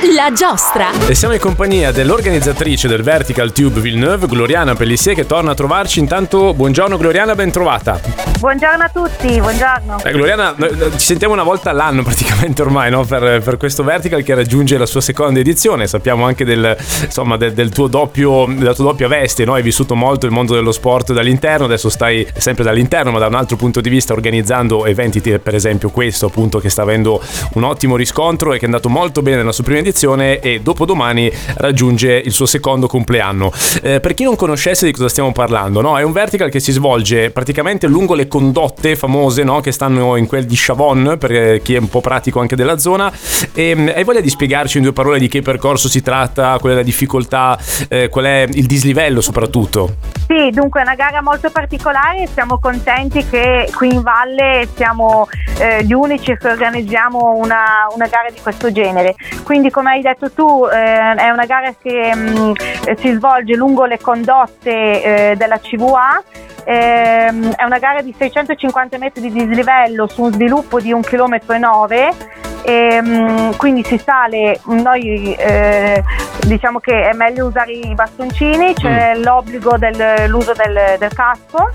La giostra. E siamo in compagnia dell'organizzatrice del Vertical Tube Villeneuve, Gloriana Pellissier, che torna a trovarci. Intanto, buongiorno Gloriana, ben trovata. Buongiorno a tutti, buongiorno. Eh, Gloriana, ci sentiamo una volta all'anno praticamente ormai no? per, per, questo Vertical che raggiunge la sua seconda edizione. Sappiamo anche del, insomma, del, del tuo doppio, della tua doppia veste, no? hai vissuto molto il mondo dello sport dall'interno, adesso stai sempre dall'interno, ma da un altro punto di vista organizzando eventi, per esempio questo appunto che sta avendo un ottimo riscontro e che è andato molto bene nella sua prima edizione edizione e dopodomani raggiunge il suo secondo compleanno. Eh, per chi non conoscesse di cosa stiamo parlando, no? è un vertical che si svolge praticamente lungo le condotte famose no? che stanno in quel di Chavon, per chi è un po' pratico anche della zona. E, mm, hai voglia di spiegarci in due parole di che percorso si tratta, qual è la difficoltà, eh, qual è il dislivello soprattutto? Sì, dunque è una gara molto particolare, siamo contenti che qui in Valle siamo eh, gli unici che organizziamo una, una, gara di questo genere. Quindi come hai detto tu eh, è una gara che mh, mm, si svolge lungo le condotte eh, della CVA. Ehm, è una gara di 650 metri di dislivello su un sviluppo di 1,9 km e, um, quindi si sale, noi eh, diciamo che è meglio usare i bastoncini, c'è mm. l'obbligo dell'uso del, del casco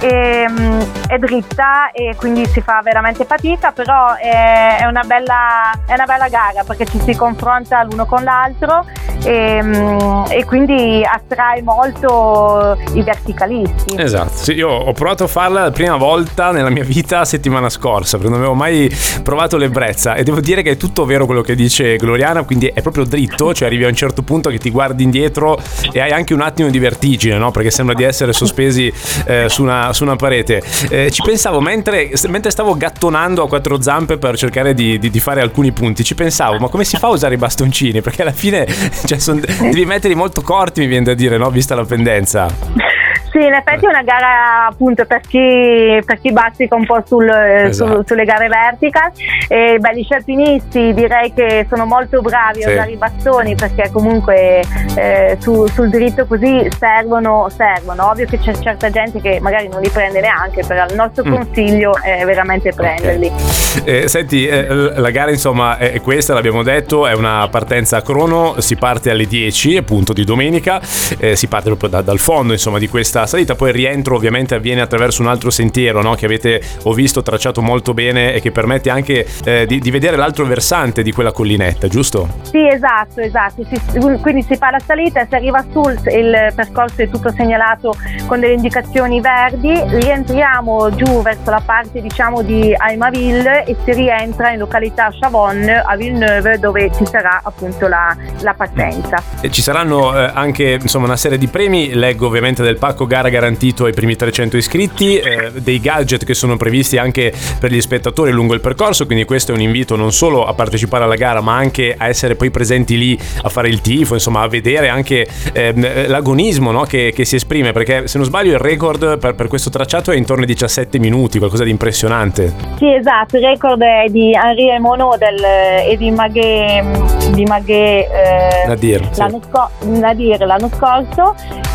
e, um, è dritta e quindi si fa veramente fatica, però è, è, una bella, è una bella gara perché ci si confronta l'uno con l'altro e, mm, e, quindi attrae molto i verticalisti. Esatto, sì, io ho provato a farla la prima volta nella mia vita settimana scorsa, perché non avevo mai provato l'ebbrezza e devo dire che è tutto vero quello che dice Gloriana, quindi è proprio dritto, cioè arrivi a un certo punto che ti guardi indietro e hai anche un attimo di vertigine, no? perché sembra di essere sospesi eh, su, una, su, una, parete. Eh, ci pensavo mentre, mentre, stavo gattonando a quattro zampe per cercare di, di, di fare alcuni punti, ci pensavo, ma come si fa a usare i bastoncini? Perché alla fine cioè, son, devi metterli molto corti, mi viene da dire, no? Vista la pendenza. Sì, in effetti è una gara appunto per chi, per chi bazzica un po' sul, esatto. su, sulle gare vertical. E, beh, gli scialpinisti direi che sono molto bravi sì. a usare i bastoni perché comunque eh, su, sul dritto così servono, servono. Ovvio che c'è certa gente che magari non li prende neanche, però il nostro mm. consiglio è veramente prenderli. Okay. Eh, senti, eh, la gara insomma è questa, l'abbiamo detto, è una partenza a crono, si parte alle 10 appunto di domenica, eh, si parte proprio da, dal fondo insomma di questa questa salita, poi il rientro ovviamente avviene attraverso un altro sentiero no? che avete, ho visto, tracciato molto bene e che permette anche eh, di, di, vedere l'altro versante di quella collinetta, giusto? Sì, esatto, esatto. Si, quindi si fa la salita, si arriva sul, il percorso è tutto segnalato con delle indicazioni verdi, rientriamo giù verso la parte diciamo di Aimaville e si rientra in località Chavon a Villeneuve dove ci sarà appunto la, la partenza. E ci saranno eh, anche insomma una serie di premi, leggo ovviamente del pacco gara garantito ai primi 300 iscritti, eh, dei gadget che sono previsti anche per gli spettatori lungo il percorso, quindi questo è un invito non solo a partecipare alla gara ma anche a essere poi presenti lì a fare il tifo, insomma a vedere anche eh, l'agonismo no? che, che, si esprime, perché se non sbaglio il record per, per, questo tracciato è intorno ai 17 minuti, qualcosa di impressionante. Sì esatto, il record è di Henri Monod e di Maghe, di Maghe eh, Nadir, l'anno, sì. sco- Nadir l'anno scorso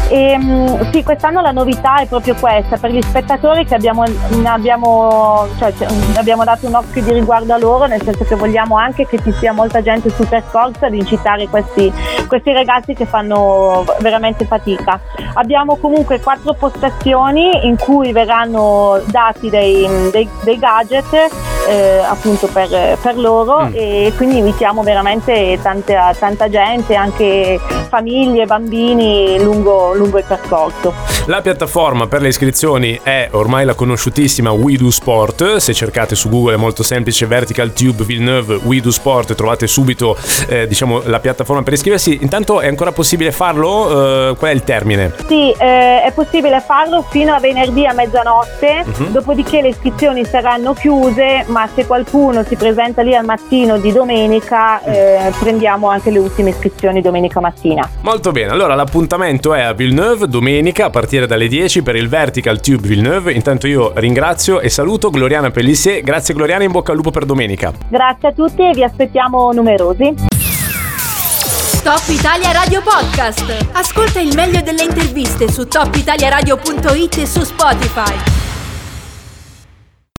e, ehm, sì, quest'anno la novità è proprio questa, per gli spettatori che abbiamo, abbiamo, cioè, abbiamo, dato un occhio di riguardo a loro, nel senso che vogliamo anche che ci sia molta gente sul percorso ad incitare questi, questi ragazzi che fanno veramente fatica. Abbiamo comunque quattro postazioni in cui verranno dati dei, dei, dei gadget eh, appunto per, per loro mm. e quindi invitiamo veramente tante, tanta gente, anche famiglie, bambini lungo, lungo il percorso. La piattaforma per le iscrizioni è ormai la conosciutissima WeDo Sport, se cercate su Google è molto semplice Vertical Tube Villeneuve WeDo Sport trovate subito eh, diciamo, la piattaforma per iscriversi. Intanto è ancora possibile farlo? Eh, qual è il termine? Sì, eh, è possibile farlo fino a venerdì a mezzanotte, uh-huh. dopodiché le iscrizioni saranno chiuse, ma se qualcuno si presenta lì al mattino di domenica eh, prendiamo anche le ultime iscrizioni domenica mattina. Molto bene, allora l'appuntamento è a Villeneuve domenica a partire dalle 10 per il Vertical Tube Villeneuve. Intanto io ringrazio e saluto Gloriana Pellissier. Grazie Gloriana, in bocca al lupo per domenica. Grazie a tutti e vi aspettiamo numerosi. Top Italia Radio Podcast. Ascolta il meglio delle interviste su topitaliaradio.it e su Spotify.